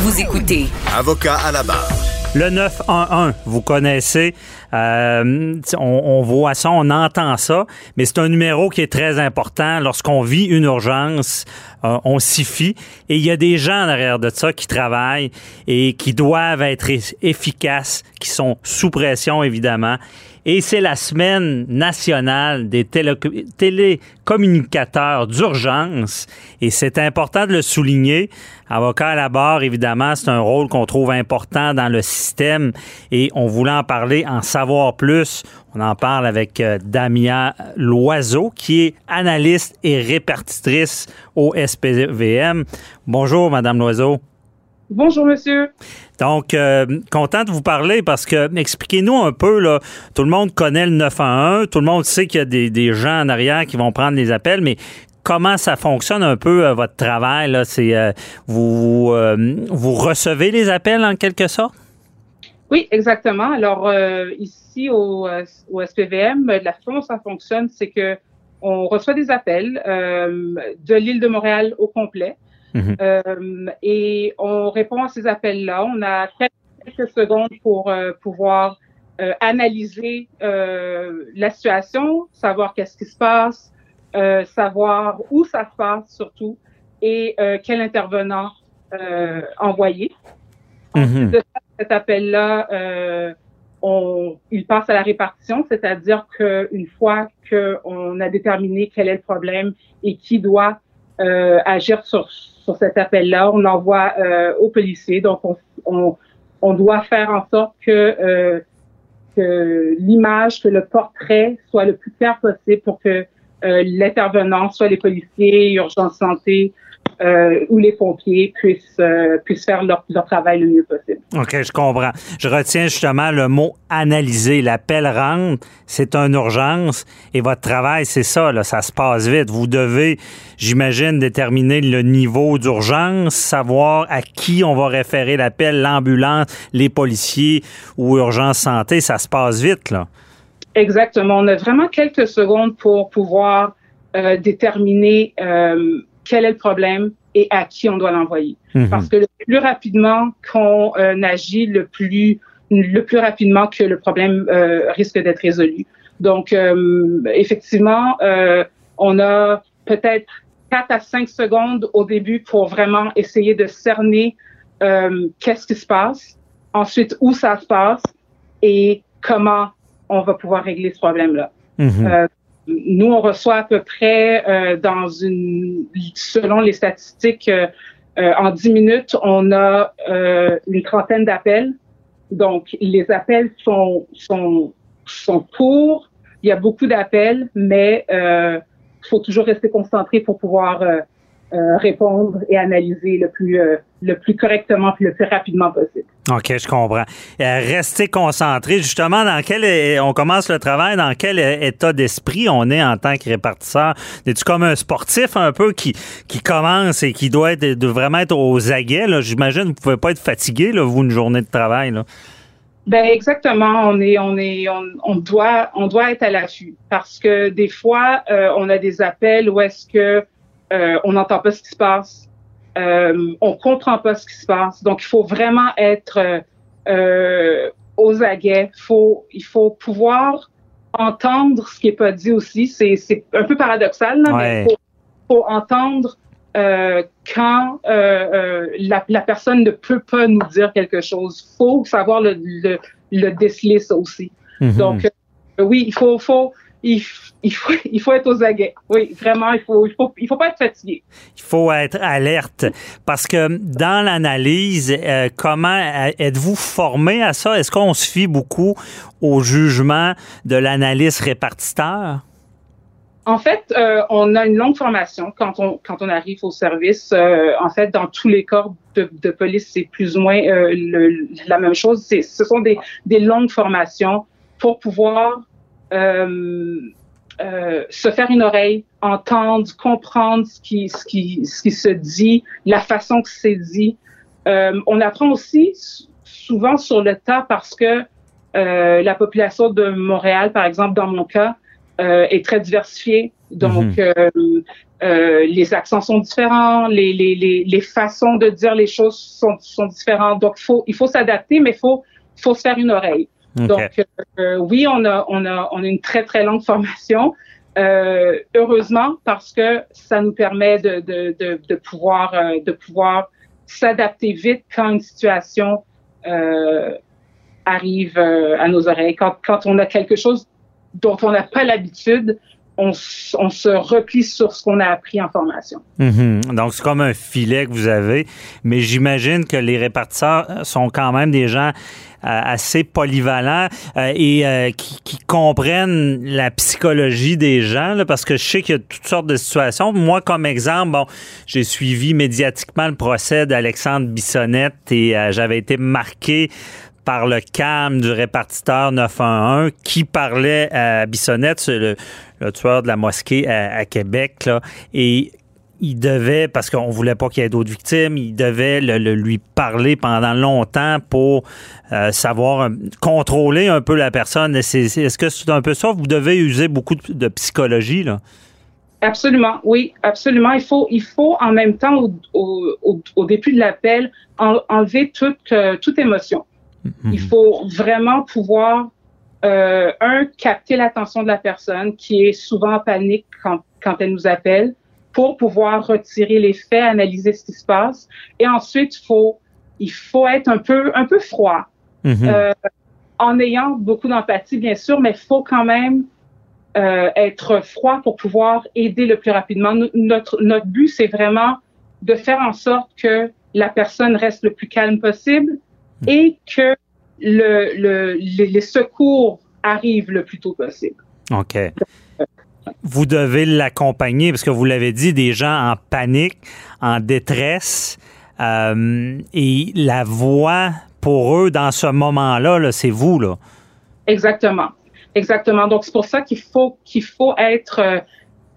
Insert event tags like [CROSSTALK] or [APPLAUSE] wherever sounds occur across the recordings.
Vous écoutez Avocat à la barre. Le 911, vous connaissez, euh, on, on, voit ça, on entend ça, mais c'est un numéro qui est très important. Lorsqu'on vit une urgence, euh, on s'y fie. Et il y a des gens derrière de ça qui travaillent et qui doivent être efficaces, qui sont sous pression, évidemment. Et c'est la semaine nationale des télécommunicateurs d'urgence. Et c'est important de le souligner. Avocat à la barre, évidemment, c'est un rôle qu'on trouve important dans le système. Et on voulait en parler, en savoir plus. On en parle avec euh, Damia Loiseau, qui est analyste et répartitrice au SPVM. Bonjour, Madame Loiseau. Bonjour, monsieur. Donc, euh, content de vous parler parce que, expliquez-nous un peu, là, tout le monde connaît le 911, tout le monde sait qu'il y a des, gens en arrière qui vont prendre les appels, mais comment ça fonctionne un peu euh, votre travail? Là? C'est, euh, vous, vous recevez les appels en quelque sorte? Oui, exactement. Alors, ici au, au, SPVM, la façon dont ça fonctionne, c'est que on reçoit des appels de l'île de Montréal au complet. Mhm. Euh, et on répond à ces appels-là. On a quelques secondes pour euh, pouvoir euh, analyser la situation, savoir qu'est-ce qui se passe, savoir où ça se passe surtout et quel intervenant envoyer. Mhm. de cet appel-là, on, il passe à la répartition, c'est-à-dire qu'une fois qu'on a déterminé quel est le problème et qui doit euh, agir sur, sur cet appel-là. On envoie euh, aux policiers. Donc, on, doit faire en sorte que, euh, que l'image, que le portrait soit le plus clair possible pour que euh, l'intervenant, soit les policiers, urgence santé, euh, où les pompiers puissent, euh, puissent faire leur, leur, travail le mieux possible. OK, je comprends. Je retiens justement le mot analyser. L'appel rentre, c'est une urgence et votre travail, c'est ça, là, ça se passe vite. Vous devez, j'imagine, déterminer le niveau d'urgence, savoir à qui on va référer l'appel, l'ambulance, les policiers ou urgence santé. Ça se passe vite, là. Exactement. On a vraiment quelques secondes pour pouvoir euh, déterminer euh, quel est le problème et à qui on doit l'envoyer. Mhm. Parce que le plus rapidement qu'on euh, agit, le plus le plus rapidement que le problème euh, risque d'être résolu. Donc, euh, effectivement, on a peut-être 4 à 5 secondes au début pour vraiment essayer de cerner qu'est-ce qui se passe, ensuite où ça se passe et comment on va pouvoir régler ce problème-là. Mhm nous, on reçoit à peu près euh, dans une, selon les statistiques, euh, euh, en 10 minutes, on a une trentaine d'appels. Donc, les appels sont, sont, sont courts. Il y a beaucoup d'appels, mais il faut toujours rester concentré pour pouvoir euh, répondre et analyser le plus euh, le plus correctement puis le plus rapidement possible. OK, je comprends. Euh, rester concentré, justement, dans quel on commence le travail, dans quel état d'esprit on est en tant que répartisseur? Es-tu comme un sportif un peu qui, qui commence et qui doit être de vraiment être aux aguets? J'imagine que vous ne pouvez pas être fatigué, là, vous, une journée de travail. Là. Ben exactement, on est on est on, on doit on doit être à l'affût parce que des fois on a des appels où est-ce que euh, on n'entend pas ce qui se passe, euh, on comprend pas ce qui se passe. Donc, il faut vraiment être euh, aux aguets. Faut, il faut pouvoir entendre ce qui est pas dit aussi. C'est, un peu paradoxal, là, mais il faut, entendre euh, quand euh, la, la, personne ne peut pas nous dire quelque chose. faut savoir le, le, le déceler, ça aussi. Mm-hmm. Donc, oui, il faut, faut il, faut, [LAUGHS] il faut être aux aguets. Oui, vraiment, il faut, il faut, il faut pas être fatigué. Il faut être alerte parce que dans l'analyse, euh, comment euh, êtes-vous formé à ça? Est-ce qu'on se fie beaucoup au jugement de l'analyse répartiteur? En fait, euh, on a une longue formation quand on quand on arrive au service. en fait, dans tous les corps de, de police, c'est plus ou moins le, la même chose. Ce sont des, des longues formations pour pouvoir euh, euh, se faire une oreille, entendre, comprendre ce qui, ce qui, ce qui se dit, la façon que c'est dit. Euh, on apprend aussi souvent sur le tas parce que euh, la population de Montréal, par exemple, dans mon cas, est très diversifié. Donc, mhm. les accents sont différents, les, les, les, les, façons de dire les choses sont, sont différentes. Donc, faut, il faut s'adapter, mais il faut, faut se faire une oreille. Donc, oui, on a, on, a, on a une très, très longue formation. Euh, heureusement, parce que ça nous permet de, de, de, de pouvoir, euh, de pouvoir s'adapter vite quand une situation euh, arrive euh, à nos oreilles. Quand, quand on a quelque chose dont on n'a pas l'habitude, on, se replie sur ce qu'on a appris en formation. Mm-hmm. Donc, c'est comme un filet que vous avez, mais j'imagine que les répartisseurs sont quand même des gens euh, assez polyvalents euh, et euh, qui, comprennent la psychologie des gens, parce que je sais qu'il y a toutes sortes de situations. Moi, comme exemple, bon, j'ai suivi médiatiquement le procès d'Alexandre Bissonnette et j'avais été marqué par le CAM du répartiteur 911 qui parlait à Bissonnette, le, le tueur de la mosquée à, Québec, là, et il devait, parce qu'on voulait pas qu'il y ait d'autres victimes, il devait le, lui parler pendant longtemps pour euh, savoir contrôler un peu la personne. Est-ce que c'est un peu ça? Vous devez user beaucoup de, psychologie, là? Absolument, oui, absolument. Il faut, il faut en même temps, au, au, au début de l'appel, enlever toute, euh, toute émotion. Mm-hmm. Il faut vraiment pouvoir, euh, un, capter l'attention de la personne qui est souvent en panique quand, quand elle nous appelle pour pouvoir retirer les faits, analyser ce qui se passe. Et ensuite, faut, il faut être un peu, un peu froid, mm-hmm. euh, en ayant beaucoup d'empathie, bien sûr, mais il faut quand même euh, être froid pour pouvoir aider le plus rapidement. Notre, notre but, c'est vraiment de faire en sorte que la personne reste le plus calme possible. Et que le, le, les, les secours arrivent le plus tôt possible. OK vous devez l'accompagner parce que vous l'avez dit, des gens en panique, en détresse. Euh, et la voix pour eux dans ce moment-là, -là, c'est vous. Là. Exactement. Exactement. Donc, c'est pour ça qu'il faut, qu'il faut être, euh,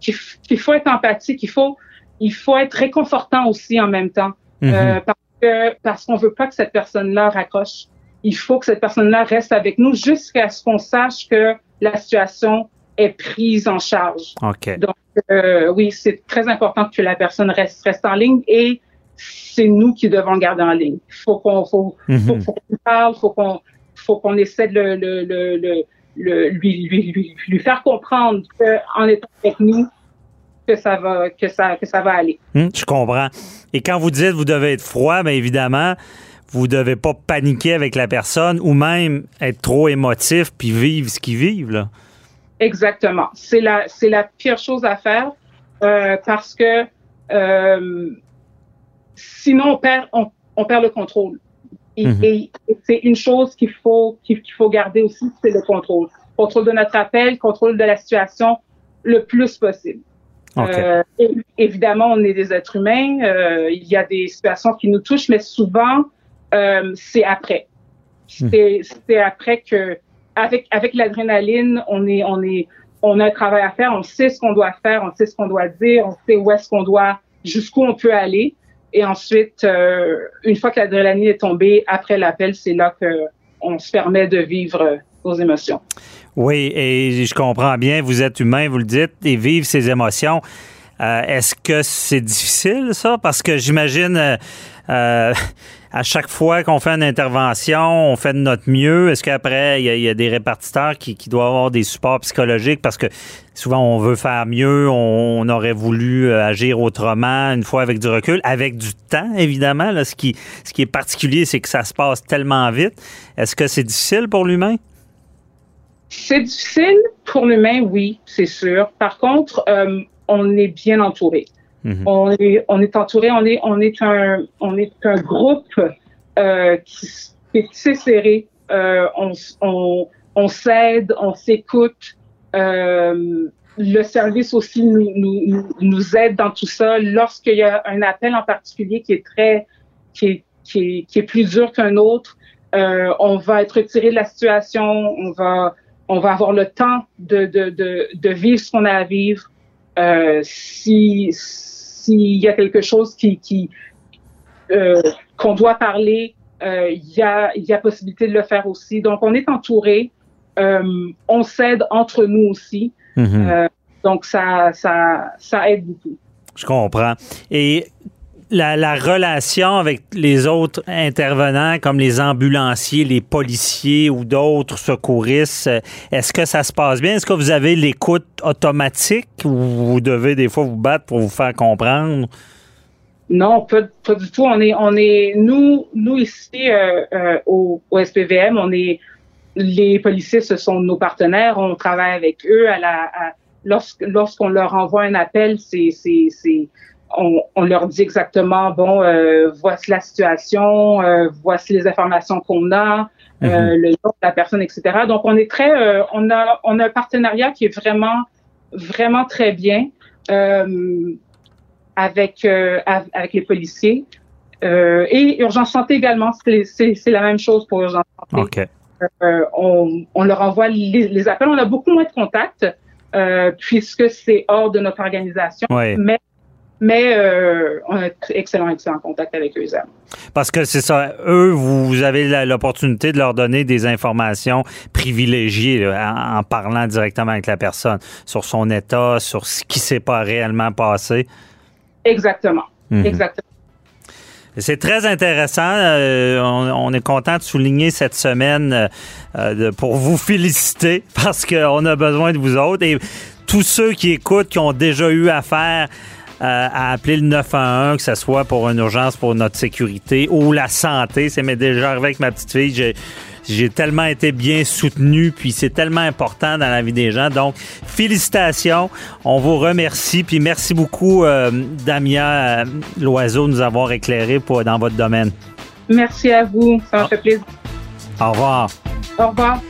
qu'il faut être empathique, il faut, il faut être réconfortant aussi en même temps. Mm-hmm. euh, que, parce qu'on veut pas que cette personne-là raccroche. Il faut que cette personne-là reste avec nous jusqu'à ce qu'on sache que la situation est prise en charge. Donc, euh, oui, c'est très important que la personne reste, reste en ligne et c'est nous qui devons le garder en ligne. Il faut qu'on faut, mhm. faut, qu'on parle, faut qu'on faut qu'on essaie de le, le, le, le lui, lui, lui, lui, faire comprendre qu'en étant avec nous, que ça va que ça que ça va aller. Hmm, je comprends. Et quand vous dites vous devez être froid, bien évidemment, vous devez pas paniquer avec la personne ou même être trop émotif puis vivre ce qu'ils vivent là. Exactement. C'est la, c'est la pire chose à faire euh, parce que euh, sinon on perd, on, perd le contrôle. Mhm. Et, c'est une chose qu'il faut, qu'il faut garder aussi, c'est le contrôle. Contrôle de notre appel, contrôle de la situation le plus possible. Euh, évidemment, on est des êtres humains. Euh, il y a des situations qui nous touchent, mais souvent, euh, c'est après. Mhm. C'est, c'est après que avec avec l'adrénaline, on est on est on a un travail à faire, on sait ce qu'on doit faire, on sait ce qu'on doit dire, on sait où est-ce qu'on doit, jusqu'où on peut aller. Et ensuite, euh, une fois que l'adrénaline est tombée, après l'appel, c'est là que on se permet de vivre nos émotions. Oui, et je comprends bien, vous êtes humain, vous le dites, et vivre ces émotions. Euh, est-ce que c'est difficile, ça? Parce que j'imagine, euh, euh, à chaque fois qu'on fait une intervention, on fait de notre mieux. Est-ce qu'après, il y, a des répartiteurs qui, doivent avoir des supports psychologiques? Parce que souvent on veut faire mieux, on, aurait voulu agir autrement une fois avec du recul, avec du temps, évidemment. Ce qui est particulier, c'est que ça se passe tellement vite. Est-ce que c'est difficile pour l'humain? C'est difficile pour l'humain, oui, c'est sûr. Par contre, on est bien entouré. Mhm. On, est, on est entouré, on est, on est, un, on est un groupe euh, qui, est très serré. Euh, on, on, on s'aide, on s'écoute. Euh, le service aussi nous, nous, nous, aide dans tout ça. Lorsqu'il y a un appel en particulier qui est très, qui est, qui est, qui est plus dur qu'un autre, euh, on va être retiré de la situation, on va, on va avoir le temps de, de, de, de vivre ce qu'on a à vivre. Euh, si s'il y a quelque chose qui, qui euh, qu'on doit parler, euh, il y a y a possibilité de le faire aussi. Donc on est entouré, on s'aide entre nous aussi. Mhm. donc, ça, ça, ça aide beaucoup. Je comprends. Et la, relation avec les autres intervenants, comme les ambulanciers, les policiers ou d'autres secouristes, euh, est-ce que ça se passe bien? Est-ce que vous avez l'écoute automatique ou vous devez des fois vous battre pour vous faire comprendre? Non, pas, du tout. On est, on est, nous, nous ici euh, euh, au, SPVM, on est, les policiers, ce sont nos partenaires. On travaille avec eux. À la, lorsqu'on leur envoie un appel, c'est on, on, leur dit exactement bon euh, voici la situation, euh, voici les informations qu'on a, euh, mhm. le nom de la personne, etc. Donc on est très, euh, on a on a un partenariat qui est vraiment vraiment très bien avec avec les policiers et urgence santé également. C'est la même chose pour urgence santé. on, on leur envoie les, les, appels. On a beaucoup moins de contacts puisque c'est hors de notre organisation, mais mais euh, on a excellent, excellent contact avec eux. Parce que c'est ça, eux, vous avez l'opportunité de leur donner des informations privilégiées en, parlant directement avec la personne sur son état, sur ce qui s'est pas réellement passé. Exactement. Mhm. Exactement. C'est très intéressant. Euh, on, est content de souligner cette semaine euh, de, pour vous [LAUGHS] féliciter parce qu'on a besoin de vous autres. Et tous ceux qui écoutent, qui ont déjà eu affaire euh, à appeler le 911, que ce soit pour une urgence pour notre sécurité ou la santé. C'est m'est déjà arrivé avec ma petite fille. J'ai j'ai tellement été bien soutenu, puis c'est tellement important dans la vie des gens. Donc, félicitations. On vous remercie, puis merci beaucoup, euh, Damien euh, Loiseau, de nous avoir éclairé pour, dans votre domaine. Merci à vous. Ça m'a fait plaisir. Au revoir. Au revoir.